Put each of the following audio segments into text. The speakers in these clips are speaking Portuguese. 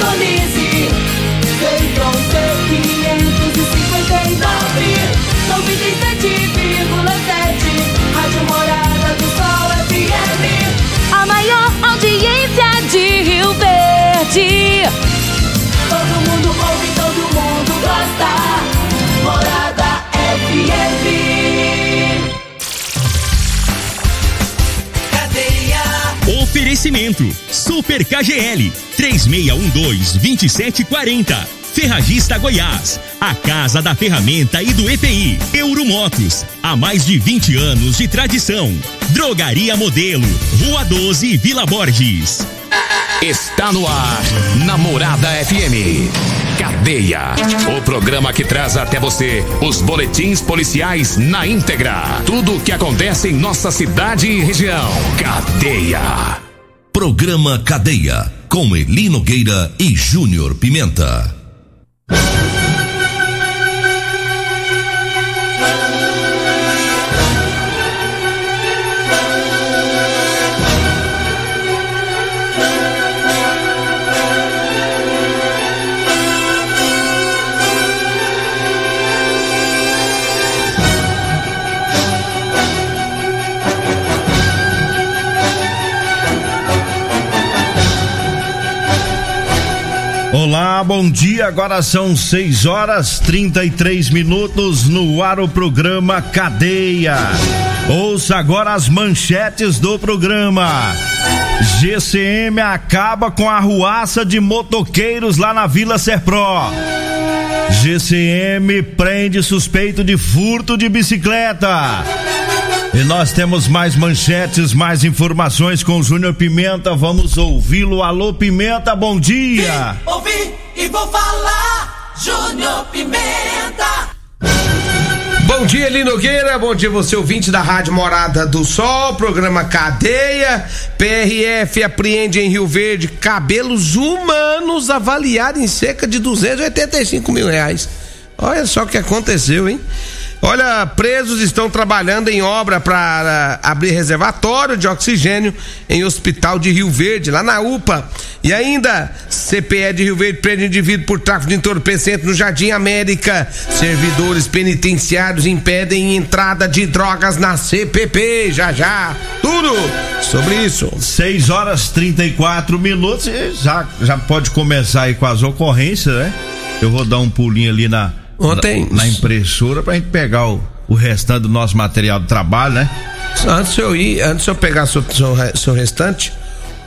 sintonize. Feitron C559, 97,7. Rádio Morada do Sol FM. A maior audiência de Rio Verde. Todo mundo ouve, todo mundo gosta. Morada FM. Cadeia. Oferecimento Super KGL 3612-2740. Ferragista Goiás, a casa da ferramenta e do EPI. Euromotos, há mais de 20 anos de tradição. Drogaria Modelo, Rua 12, Vila Borges. Está no ar, Namorada FM. Cadeia. O programa que traz até você os boletins policiais na íntegra. Tudo o que acontece em nossa cidade e região. Cadeia. Programa Cadeia, com Eli Nogueira e Júnior Pimenta. Olá, bom dia. Agora são 6 horas 33 minutos no ar o programa Cadeia. Ouça agora as manchetes do programa. GCM acaba com a ruaça de motoqueiros lá na Vila Serpro. GCM prende suspeito de furto de bicicleta. E nós temos mais manchetes, mais informações com o Júnior Pimenta. Vamos ouvi-lo. Alô, Pimenta, bom dia. Vim, ouvi e vou falar. Júnior Pimenta. Bom dia, Nogueira. Bom dia, você ouvinte da Rádio Morada do Sol, programa Cadeia. PRF apreende em Rio Verde cabelos humanos avaliados em cerca de 285 mil reais. Olha só o que aconteceu, hein? Olha, presos estão trabalhando em obra para abrir reservatório de oxigênio em hospital de Rio Verde, lá na UPA. E ainda, CPE de Rio Verde prende indivíduo por tráfico de entorpecente no Jardim América. Servidores penitenciários impedem entrada de drogas na CPP. Já já, tudo sobre isso. 6 horas 34 minutos. Já, já pode começar aí com as ocorrências, né? Eu vou dar um pulinho ali na, Ontem- na, na impressora pra gente pegar o, o restante do nosso material de trabalho, né? Antes de eu ir, antes de eu pegar seu, seu, seu restante,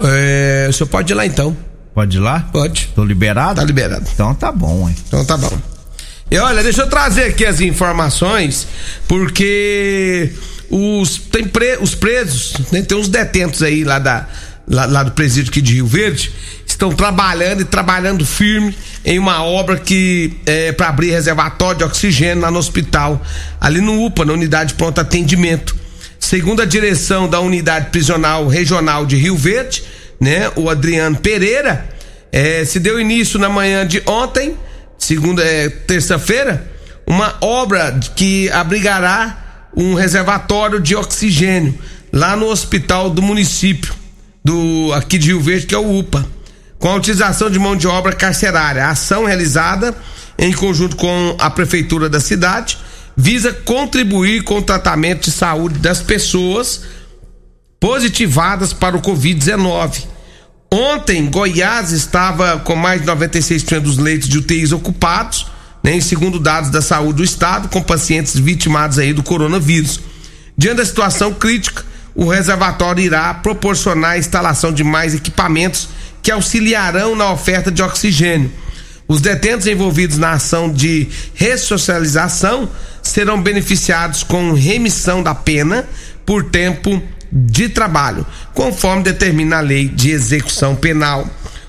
é, o senhor pode ir lá então. Pode ir lá? Pode. Tô liberado? Tá liberado. Então tá bom, hein? Então tá bom. E olha, deixa eu trazer aqui as informações, porque os, tem pre- os presos, né, tem uns detentos aí lá, da, lá, lá do presídio aqui de Rio Verde, estão trabalhando e trabalhando firme em uma obra que é para abrir reservatório de oxigênio lá no hospital, ali no UPA, na unidade de pronto atendimento. Segundo a direção da unidade prisional regional de Rio Verde, né, o Adriano Pereira, eh, se deu início na manhã de ontem, segunda, eh, terça-feira, uma obra que abrigará um reservatório de oxigênio lá no hospital do município do aqui de Rio Verde, que é o UPA, com a utilização de mão de obra carcerária. A ação realizada em conjunto com a prefeitura da cidade visa contribuir com o tratamento de saúde das pessoas positivadas para o Covid-19. Ontem, Goiás estava com mais de 96% dos leitos de UTIs ocupados, né, segundo dados da saúde do estado, com pacientes vitimados aí do coronavírus. Diante da situação crítica, o reservatório irá proporcionar a instalação de mais equipamentos que auxiliarão na oferta de oxigênio. Os detentos envolvidos na ação de ressocialização serão beneficiados com remissão da pena por tempo de trabalho, conforme determina a lei de execução penal.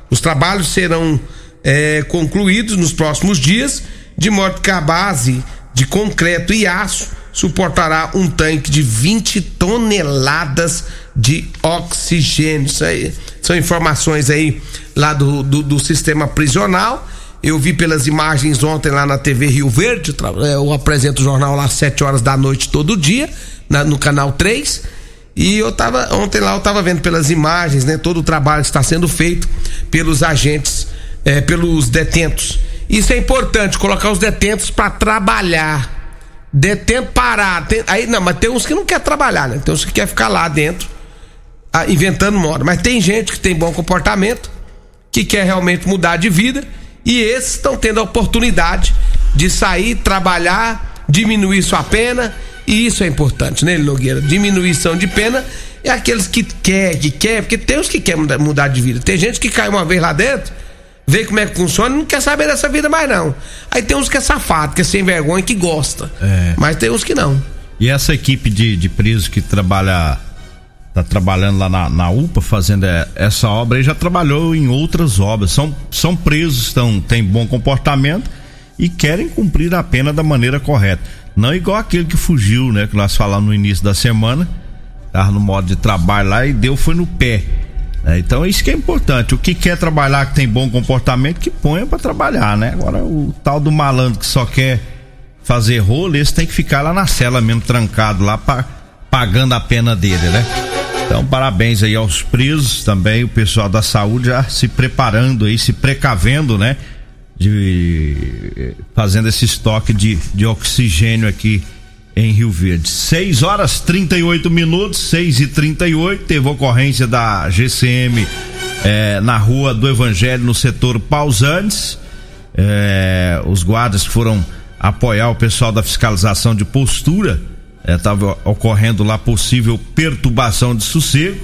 Os trabalhos serão eh, concluídos nos próximos dias, de modo que a base de concreto e aço suportará um tanque de 20 toneladas de oxigênio. Isso aí são informações aí lá do, do, do sistema prisional. Eu vi pelas imagens ontem lá na TV Rio Verde. eh, Eu apresento o jornal lá às 7 horas da noite todo dia, na- no canal 3. E eu tava, ontem lá eu tava vendo pelas imagens, né, todo o trabalho que está sendo feito pelos agentes é, pelos detentos. Isso é importante, colocar os detentos para trabalhar. Detento parar. Tem, aí, não, mas tem uns que não quer trabalhar, né? Tem uns que quer ficar lá dentro, ah, inventando moda. Mas tem gente que tem bom comportamento, que quer realmente mudar de vida, e esses estão tendo a oportunidade de sair, trabalhar, diminuir sua pena, e isso é importante, né, Nogueira? Diminuição de pena é aqueles que quer, que quer, porque tem uns que quer mudar, mudar de vida. Tem gente que cai uma vez lá dentro vê como é que funciona e não quer saber dessa vida mais não. Aí tem uns que é safado, que é sem vergonha, que gosta. É. Mas tem uns que não. E essa equipe de, de presos que trabalha tá trabalhando lá na, na UPA fazendo é, essa obra e já trabalhou em outras obras. São, são presos, estão, têm bom comportamento e querem cumprir a pena da maneira correta. Não igual aquele que fugiu, né? Que nós falamos no início da semana. Tava no modo de trabalho lá e deu foi no pé. É, então isso que é importante. O que quer trabalhar, que tem bom comportamento, que ponha para trabalhar, né? Agora o tal do malandro que só quer fazer rolo, esse tem que ficar lá na cela mesmo, trancado lá, pra, pagando a pena dele, né? Então, parabéns aí aos presos também, o pessoal da saúde já se preparando aí, se precavendo, né? De fazendo esse estoque de, de oxigênio aqui em Rio Verde. 6 horas 38 minutos, 6 e 38 teve ocorrência da GCM é, na rua do Evangelho, no setor Pausantes. É, os guardas foram apoiar o pessoal da fiscalização de postura. Estava é, ocorrendo lá possível perturbação de sossego.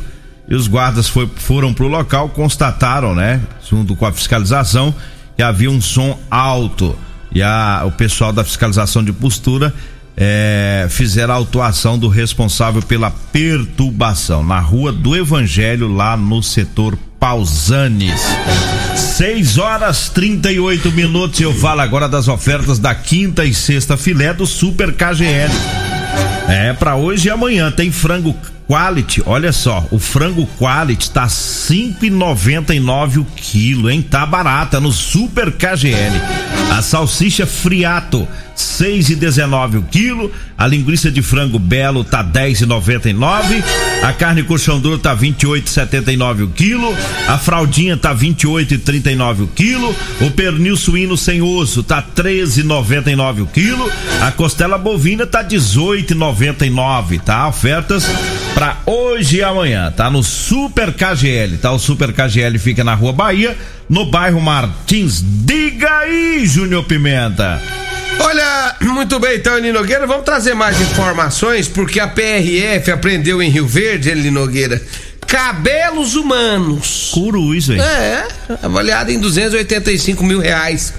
E os guardas foi, foram para o local, constataram, né, junto com a fiscalização, que havia um som alto. E a, o pessoal da fiscalização de postura é, fizeram a autuação do responsável pela perturbação na Rua do Evangelho, lá no setor Pausanes. 6 horas 38 minutos. Eu falo agora das ofertas da quinta e sexta filé do Super KGL. É, para hoje e amanhã tem frango quality, olha só, o frango quality tá 5,99 o quilo, hein? Tá barata no Super KGL. A salsicha friato seis e dezenove o quilo. A linguiça de frango belo tá dez e noventa e nove. A carne colchão duro tá vinte e oito e setenta e nove o quilo. A fraldinha tá vinte e oito e trinta e nove o quilo. O pernil suíno sem osso tá treze e noventa e nove o quilo. A costela bovina tá dezoito e noventa e nove, tá? Ofertas para hoje e amanhã, tá? No Super KGL, tá? O Super KGL fica na Rua Bahia, no bairro Martins. Diga aí, Júnior Pimenta. Olha, muito bem, então, Eli Nogueira, vamos trazer mais informações, porque a PRF aprendeu em Rio Verde, Eli Nogueira, cabelos humanos. Curuz, hein? É, avaliado em 285 mil reais.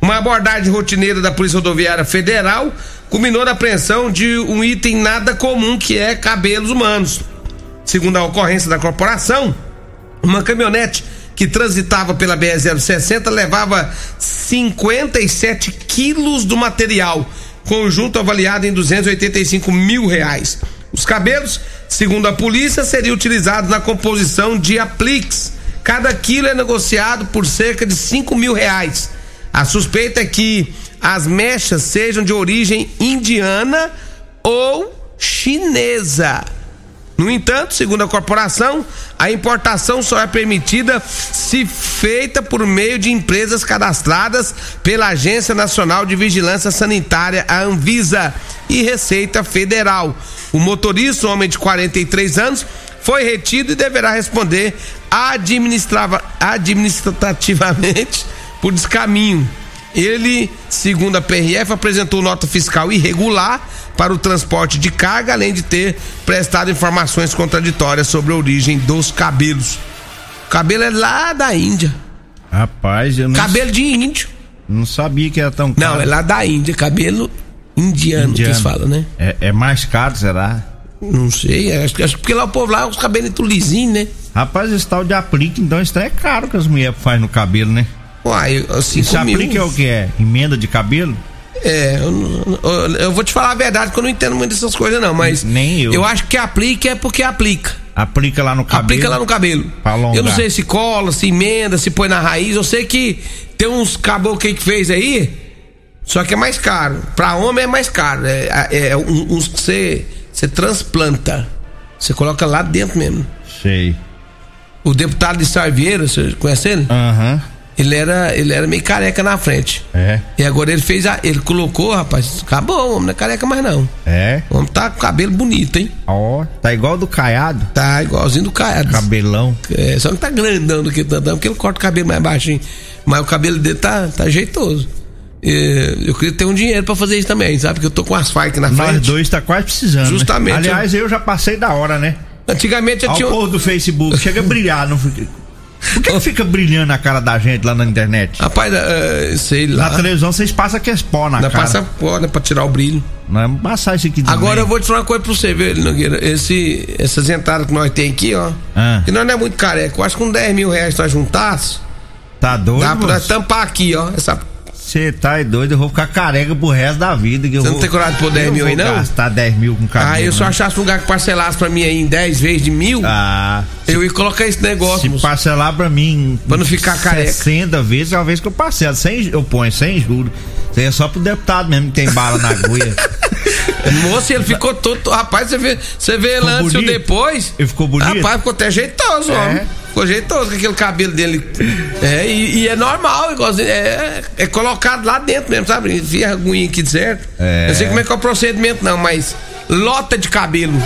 Uma abordagem rotineira da Polícia Rodoviária Federal culminou na apreensão de um item nada comum que é cabelos humanos. Segundo a ocorrência da corporação, uma caminhonete que transitava pela BR-060 levava 57 quilos do material, conjunto avaliado em 285 mil reais. Os cabelos, segundo a polícia, seriam utilizados na composição de apliques. Cada quilo é negociado por cerca de 5 mil reais. A suspeita é que as mechas sejam de origem indiana ou chinesa. No entanto, segundo a corporação, a importação só é permitida se feita por meio de empresas cadastradas pela Agência Nacional de Vigilância Sanitária, a Anvisa, e Receita Federal. O motorista, um homem de 43 anos, foi retido e deverá responder administrativamente por descaminho. Ele, segundo a PRF, apresentou nota fiscal irregular para o transporte de carga, além de ter prestado informações contraditórias sobre a origem dos cabelos. O cabelo é lá da Índia. Rapaz, eu não Cabelo de índio. Não sabia que era tão caro. Não, é lá da Índia, cabelo indiano, indiano. que eles falam, né? É, é, mais caro, será? Não sei, acho, acho que porque lá o povo lá, os cabelos tudo lisinho, né? Rapaz, esse tal de aplique, então isso é caro que as mulheres fazem no cabelo, né? Uai, assim, Isso aplique é o que é? Emenda de cabelo? É, eu, eu, eu, vou te falar a verdade que eu não entendo muito dessas coisas, não, mas. Nem eu. Eu acho que aplica é porque aplica. Aplica lá no cabelo. Aplica lá no cabelo. Eu não sei se cola, se emenda, se põe na raiz. Eu sei que tem uns caboclos que fez aí, só que é mais caro. Pra homem é mais caro. É, é, é uns que você, você transplanta. Você coloca lá dentro mesmo. Sei. O deputado de Sarvieira, você conhece ele? Aham. Uhum. Ele era, ele era meio careca na frente. É. E agora ele fez a. Ele colocou, rapaz, acabou, o homem não é careca mais não. É. O homem tá com cabelo bonito, hein? Ó, tá igual do Caiado. Tá igualzinho do Caiado. Cabelão. É, só que tá grandão do que o Tantão, porque ele corta o cabelo mais baixinho. Mas o cabelo dele tá, tá jeitoso. É, eu queria ter um dinheiro pra fazer isso também, sabe? Porque eu tô com as Fike na Nós frente. dois tá quase precisando. né? Justamente. Aliás, eu já passei da hora, né? Antigamente eu Ao tinha. um- povo do Facebook, chega a brilhar. Não. Por que, que fica brilhando a cara da gente lá na internet? Rapaz, eh, sei Na lá. televisão vocês passam que pó na cara. passa pó, né, pra tirar o brilho. Não é passar isso aqui de Agora eu meio. vou te falar uma coisa pra você ver, Nogueira. Esse, essas entradas que nós tem aqui, ó. Ah. Que nós não é muito careca. Eu acho que com 10 mil reais nós juntasse, Tá doido? dá pra nós tampar aqui, ó. Essa... Você tá doido, eu vou ficar careca pro resto da vida. Que eu Você não vou- tem coragem de pôr 10 eu mil aí, não? gastar 10 mil com cabelo. Ah, eu se não. achasse um lugar que parcelasse pra mim aí em 10 vezes de mil, Ah, eu ia colocar esse negócio, se moço. parcelar pra mim. Pra não ficar careca. 60 vezes, é uma vez que eu parcelo. Sem, eu ponho sem juros. Isso aí é só pro deputado mesmo que tem bala na agulha. Moço, ele ficou todo. Rapaz, você vê, você vê ele Ficou antes e o bonito? depois. Ele ficou bonito? Rapaz, ficou até jeitoso, É? homem. Ficou jeitoso com aquele cabelo dele. É, e, e é normal, igualzinho. É, é colocado lá dentro mesmo, sabe? Enfia a aguinha aqui de certo. É. Não sei como é que é o procedimento, não, mas lota de cabelo.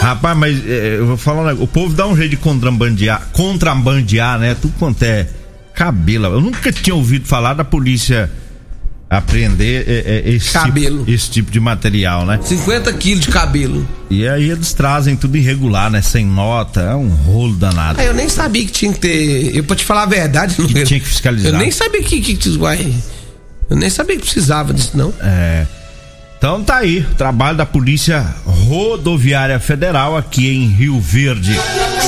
Rapaz, mas é, eu vou falar um negócio. O povo dá um jeito de contrabandear, contrabandear, né? Tudo quanto é cabelo. Eu nunca tinha ouvido falar da polícia apreender é, é, esse, Cabelo. Tipo, esse tipo de material, né? 50 quilos de cabelo. E aí eles trazem tudo irregular, né? Sem nota, é um rolo danado. Ah, eu nem sabia que tinha que ter. Eu, pra te falar a verdade, não tinha que fiscalizar. Eu nem sabia que. que, que uai, eu nem sabia que precisava disso, não. É. Então tá aí, o trabalho da Polícia Rodoviária Federal aqui em Rio Verde.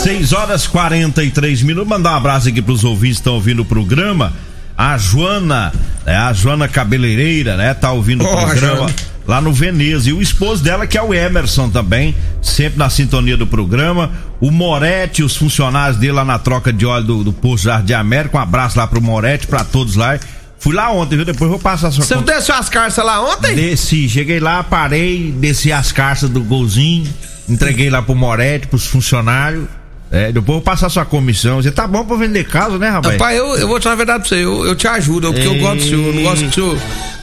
6 horas 43 minutos. Mandar um abraço aqui pros ouvintes que estão ouvindo o programa. A Joana, né, a Joana Cabeleireira, né? Tá ouvindo o Oh, programa Joana. lá no Veneza. E o esposo dela, que é o Emerson também, sempre na sintonia do programa. O Moretti, os funcionários dele lá na troca de óleo do, do Posto Jardim América. Um abraço lá pro Moretti, pra todos lá. Fui lá ontem, viu? Depois vou passar a sua Você não conta. desceu as carças lá ontem? Desci, cheguei lá, parei, desci as cartas do golzinho, entreguei lá pro Moretti, pros funcionários. É, eu vou passar sua comissão. Você tá bom pra vender casa, né, rapaz? Rapaz, eu, eu vou te falar a verdade pra você, eu, eu te ajudo, porque eu gosto do senhor, eu não gosto que o senhor,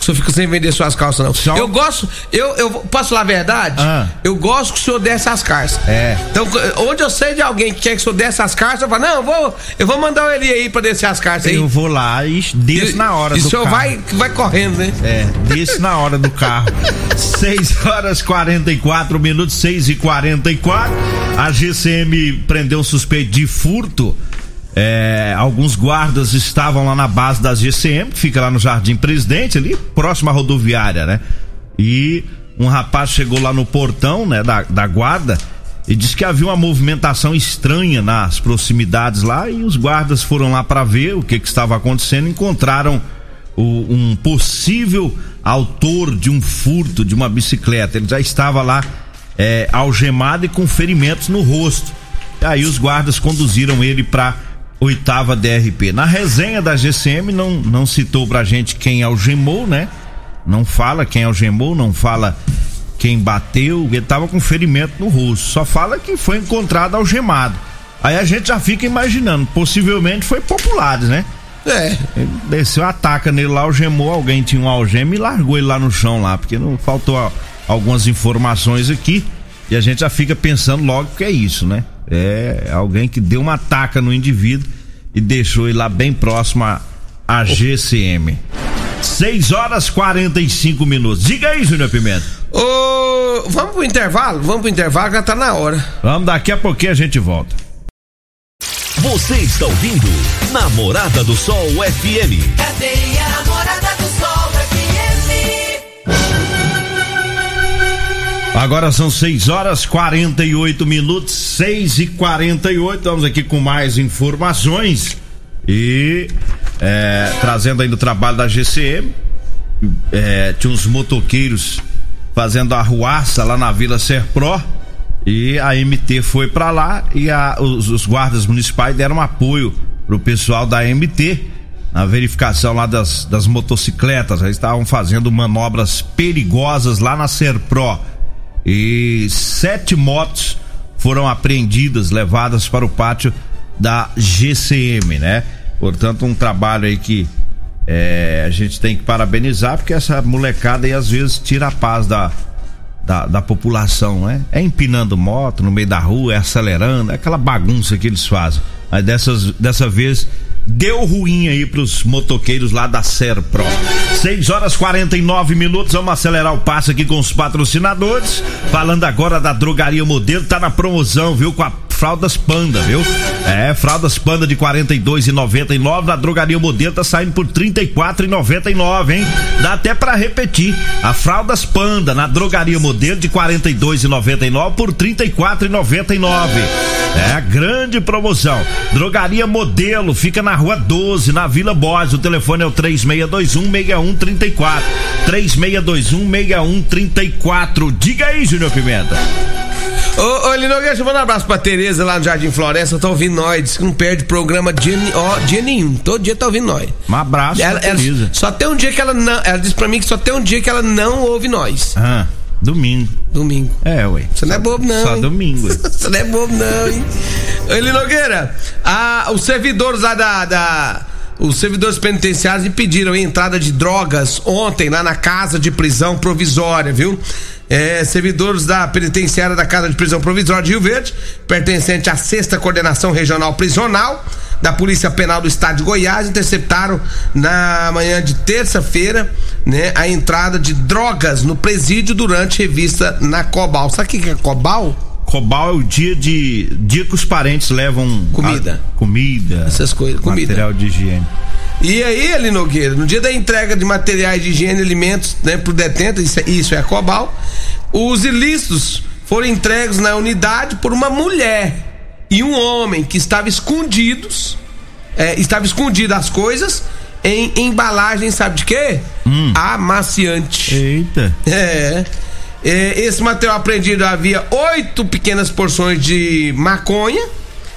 que o senhor fica sem vender suas calças, não. Só- Eu gosto, eu, eu posso falar a verdade? Ah. Eu gosto que o senhor desse as carças. É. Então, onde eu sei de alguém que quer que o senhor desse as carças, eu falo, não, eu vou, eu vou mandar o Eli aí pra descer as carças aí. Eu vou lá e desço E- na hora e do o senhor carro. vai, vai correndo, né? É, desço na hora do carro. 6 horas 44 minutos, 6 e 44 A GCM prendeu um suspeito de furto. É, alguns guardas estavam lá na base da GCM, que fica lá no Jardim Presidente, ali próximo à rodoviária, né? E um rapaz chegou lá no portão, né, da, da guarda e disse que havia uma movimentação estranha nas proximidades lá e os guardas foram lá para ver o que, que estava acontecendo, encontraram o- um possível autor de um furto de uma bicicleta. Ele já estava lá é, algemado e com ferimentos no rosto. E aí os guardas conduziram ele para oitava DRP. Na resenha da GCM não, não citou pra gente quem algemou, né? Não fala quem algemou, não fala quem bateu, ele tava com ferimento no rosto. Só fala que foi encontrado algemado. Aí a gente já fica imaginando, possivelmente foi populares, né? É. Ele desceu, ataca nele lá, algemou alguém, tinha um algema e largou ele lá no chão lá, porque não faltou algumas informações aqui e a gente já fica pensando logo que é isso, né? É alguém que deu uma ataca no indivíduo e deixou ele lá bem próximo à, à GCM. 6 horas 45 minutos. Diga aí, Júnior Pimenta. Ô, vamos pro intervalo? Vamos pro intervalo, já tá na hora. Vamos, daqui a pouquinho a gente volta. Você está ouvindo Namorada do Sol FM. Cadeia Namorada do Sol Agora são 6 horas 48 minutos, 6 e 48 Vamos aqui com mais informações e é, trazendo aí no trabalho da GCM. É, tinha uns motoqueiros fazendo arruaça lá na Vila Serpro e a MT foi pra lá e a- os, os guardas municipais deram apoio pro pessoal da MT na verificação lá das, das motocicletas. Eles estavam fazendo manobras perigosas lá na Serpro e sete motos foram apreendidas, levadas para o pátio da GCM, né? Portanto, um trabalho aí que é, a gente tem que parabenizar, porque essa molecada aí às vezes tira a paz da, da, da, população, né? É empinando moto no meio da rua, é acelerando, é aquela bagunça que eles fazem. Mas dessas, dessa vez deu ruim aí pros motoqueiros lá da Serpro. 6 horas 49 minutos, vamos acelerar o passo aqui com os patrocinadores. Falando agora da Drogaria Modelo, tá na promoção, viu? Com a fraldas Panda, viu? É, fraldas Panda de 42 e 99 na Drogaria Modelo tá saindo por 34 e 99, hein? Dá até para repetir. A fraldas Panda na Drogaria Modelo de 42 e 99 por 34 e 99. É a grande promoção. Drogaria Modelo fica na Rua 12, na Vila Borges. O telefone é o 3621 6134. 3621 6134. Diga aí, Júnior Pimenta. Ô, ô Linogueira, deixa eu mandar um abraço pra Tereza lá no Jardim Floresta, tá ouvindo nós, diz que não perde programa dia, ó, dia nenhum, todo dia tá ouvindo nós. Um abraço ela, pra Tereza. Só tem um dia que ela não, ela disse pra mim que só tem um dia que ela não ouve nós. Ah, domingo. Domingo. É, ué. Você não é bobo não, Só hein? domingo. Você não é bobo não, hein? Ô, Linogueira, a, os servidores lá da, da os servidores penitenciários impediram a entrada de drogas ontem lá na casa de prisão provisória, viu? É, servidores da penitenciária da Casa de Prisão Provisória de Rio Verde, pertencente à sexta coordenação regional prisional da Polícia Penal do Estado de Goiás, interceptaram na manhã de terça-feira, né, a entrada de drogas no presídio durante revista na Cobal. Sabe o que é Cobal? Cobal é o dia de. dia que os parentes levam. Comida. a- comida. Essas coisas, comida. Material de higiene. E aí, Ali Nogueira, no dia da entrega de materiais de higiene e alimentos né, pro detento, isso, é- isso é a Cobal, os ilícitos foram entregues na unidade por uma mulher e um homem que estavam escondidos, é, estava escondido as coisas em embalagem, sabe de quê? Amaciante. Eita. É. É, Esse material apreendido havia oito pequenas porções de maconha,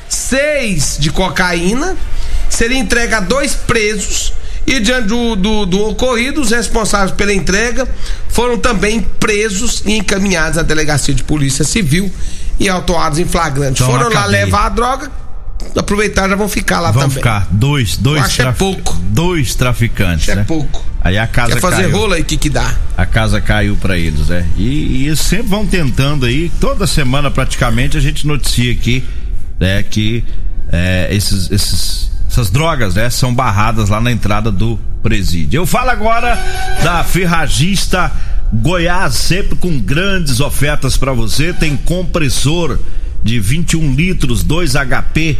seis de cocaína, seria entregue a dois presos. E diante do, do, do ocorrido, os responsáveis pela entrega foram também presos e encaminhados à delegacia de polícia civil e autuados em flagrante. Então, foram lá levar a droga, aproveitar já vão ficar lá Vão também. ficar dois, dois, acho é pouco. dois traficantes. É né? pouco. Aí a casa Quer fazer caiu. rolo aí, o que que dá? A casa caiu pra eles, né? E, e eles sempre vão tentando aí, toda semana praticamente a gente noticia aqui, né, que é, esses, esses, essas drogas, né, são barradas lá na entrada do presídio. Eu falo agora da Ferragista Goiás, sempre com grandes ofertas pra você. Tem compressor de 21 litros, 2 HP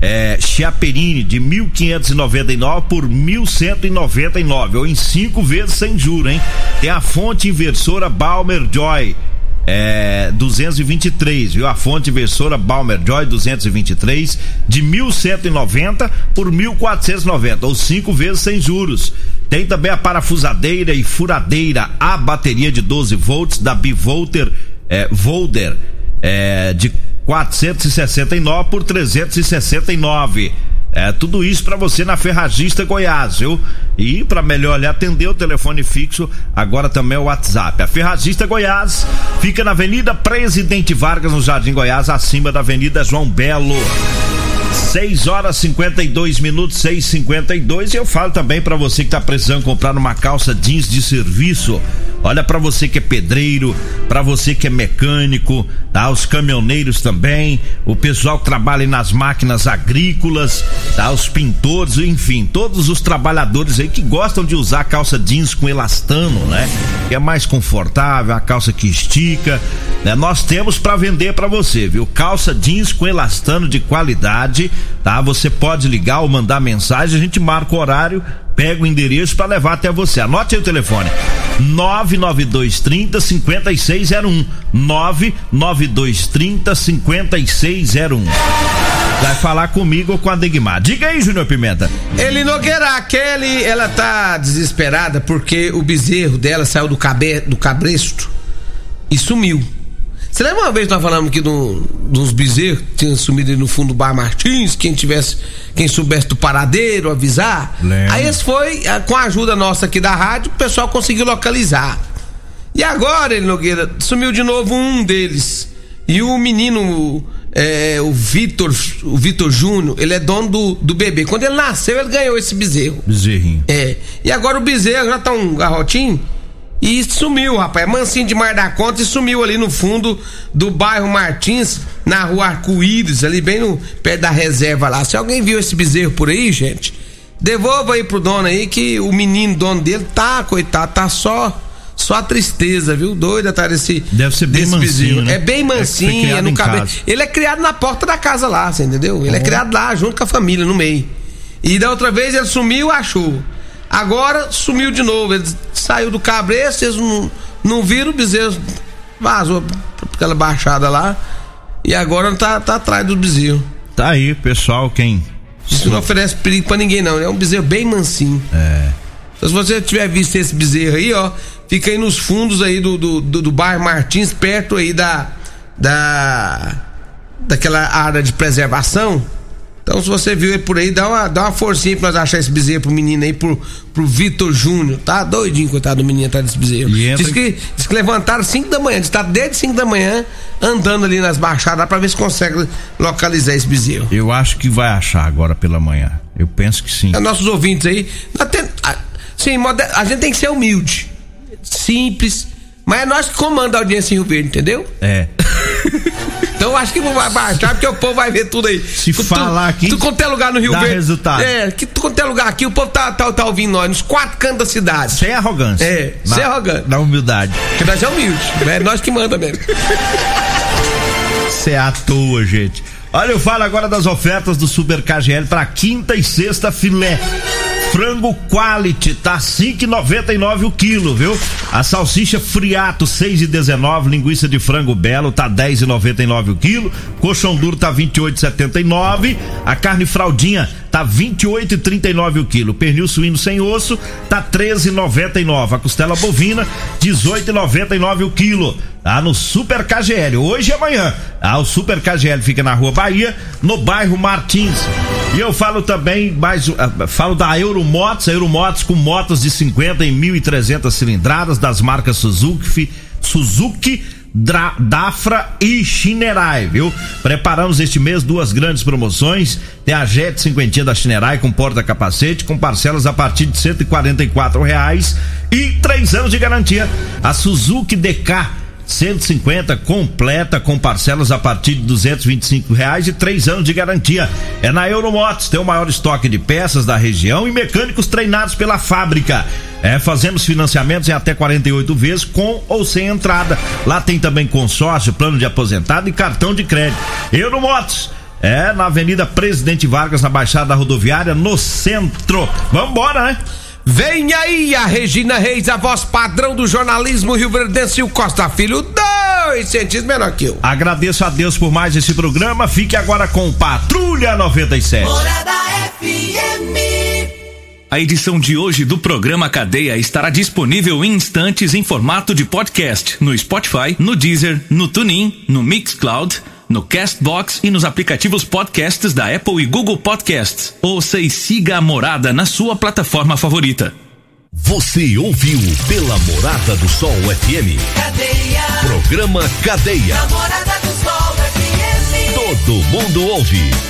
é, Chiaperini de 1.599 por 1.199 ou em cinco vezes sem juro, hein? Tem a fonte inversora Balmer Joy. É, 223, viu? A fonte inversora Balmer Joy 223 de 1190 por 1490 ou cinco vezes sem juros. Tem também a parafusadeira e furadeira a bateria de 12 volts da Bivolter é, Volder é, de 469 por 369. É tudo isso pra você na Ferragista Goiás, viu? E pra melhor lhe atender o telefone fixo, agora também é o WhatsApp. A Ferragista Goiás fica na Avenida Presidente Vargas, no Jardim Goiás, acima da Avenida João Belo. 6 horas 52 minutos, 6 52 E eu falo também pra você que tá precisando comprar uma calça jeans de serviço. Olha pra você que é pedreiro, pra você que é mecânico, tá? Os caminhoneiros também, o pessoal que trabalha nas máquinas agrícolas, tá? Os pintores, enfim, todos os trabalhadores aí que gostam de usar calça jeans com elastano, né? Que é mais confortável, a calça que estica, né? Nós temos pra vender pra você, viu? Calça jeans com elastano de qualidade, tá? Você pode ligar ou mandar mensagem, a gente marca o horário, pega o endereço pra levar até você. Anote aí o telefone: 99230 5601. 99230 5601. Vai falar comigo ou com a Degmar. Diga aí, Júnior Pimenta. Ele Nogueira, a Kelly, ela tá desesperada porque o bezerro dela saiu do, cabe, do cabresto e sumiu. Você lembra uma vez que nós falamos aqui do, dos bezerros que tinham sumido no fundo do Bar Martins? Quem tivesse, quem soubesse do paradeiro, avisar. Lembro. Aí esse foi, com a ajuda nossa aqui da rádio, o pessoal conseguiu localizar. E agora, ele Nogueira, sumiu de novo um deles. E o menino é, o Vitor, o Vitor Júnior, ele é dono do, do bebê. Quando ele nasceu, ele ganhou esse bezerro. Bezerrinho. É. E agora o bezerro já tá um garrotinho e sumiu, rapaz. É mansinho demais da conta e sumiu ali no fundo do bairro Martins, na rua Arco-Íris, ali bem no perto da reserva lá. Se alguém viu esse bezerro por aí, gente, devolva aí pro dono aí que o menino dono dele tá, coitado, tá só só a tristeza, viu? Doido atrás desse. Deve ser bem mansinho, né? É bem mansinho, É é, no cabelo. Ele é criado na porta da casa lá, você entendeu? Ele é criado lá, junto com a família, no meio. E da outra vez ele sumiu, achou. Agora sumiu de novo. Ele saiu do cabresto, vocês não, não viram, o bezerro vazou aquela baixada lá. E agora tá, tá atrás do bezerro. Tá aí, pessoal, quem. Isso não oferece perigo pra ninguém, não. É um bezerro bem mansinho. É. Então, se você tiver visto esse bezerro aí, ó, fica aí nos fundos aí do, do, do, do bairro Martins, perto aí da. da. daquela área de preservação. Então, se você viu ele por aí, dá uma, dá uma forcinha pra nós achar esse bezerro pro menino aí, pro, pro Vitor Júnior. Tá doidinho, coitado do menino atrás desse bezerro. Entra- Diz que, diz que levantaram 5 da manhã, diz que tá desde 5 da manhã andando ali nas baixadas pra ver se consegue localizar esse bezerro. Eu acho que vai achar agora pela manhã. Eu penso que sim. a nossos ouvintes aí. tem- a- sim, mode- a gente tem que ser humilde, simples, mas é nós que comanda a audiência em Rio Verde, entendeu? É. Eu acho que não vai baixar, porque o povo vai ver tudo aí. Se Tu- falar aqui, Tu quanto é lugar no Rio dá Verde. resultado. É, que tu quanto é lugar aqui, o povo tá, tá, tá ouvindo nós, nos quatro cantos da cidade. Sem arrogância. É, Na- sem arrogância. Na humildade. Porque nós é humilde, é nós que manda mesmo. Você é à toa, gente. Olha, eu falo agora das ofertas do Super KGL para quinta e sexta filé. Frango quality tá? 5,99 o quilo, viu? A salsicha friato 6,19, linguiça de frango belo tá 10,99 o quilo, coxão duro tá 28,79, a carne fraldinha tá 28,39 o quilo, pernil suíno sem osso tá 13,99, a costela bovina 18,99 o quilo. Tá no Super KGL, hoje e amanhã. Ah, o Super KGL fica na Rua Bahia, no bairro Martins. E eu falo também mais, ah, falo da Euromotos, a Euromotos com motos de 50 e 1.300 cilindradas das marcas Suzuki, Suzuki, Dra- Dafra e Shinerai, viu? Preparamos este mês duas grandes promoções. Tem a Jet 50 da Shinerai com porta-capacete, com parcelas a partir de 144 reais e três anos de garantia. A Suzuki DK 150 completa com parcelas a partir de 225 reais e três anos de garantia. É na Euromotos, tem o maior estoque de peças da região e mecânicos treinados pela fábrica. É, fazemos financiamentos em até 48 vezes com ou sem entrada. Lá tem também consórcio, plano de aposentado e cartão de crédito. Euromotos. É, na Avenida Presidente Vargas, na Baixada Rodoviária, no centro. Vambora, né? Vem aí a Regina Reis, a voz padrão do jornalismo Rio Verdense e o Costa Filho, dois centímetros menor que eu. Agradeço a Deus por mais esse programa. Fique agora com Patrulha 97. Morada FM. A edição de hoje do programa Cadeia estará disponível em instantes em formato de podcast no Spotify, no Deezer, no TuneIn, no Mixcloud, no Castbox e nos aplicativos podcasts da Apple e Google Podcasts. Ouça e siga a morada na sua plataforma favorita. Você ouviu pela Morada do Sol FM. Cadeia. Programa Cadeia. Namorada do Sol FM. Todo mundo ouve.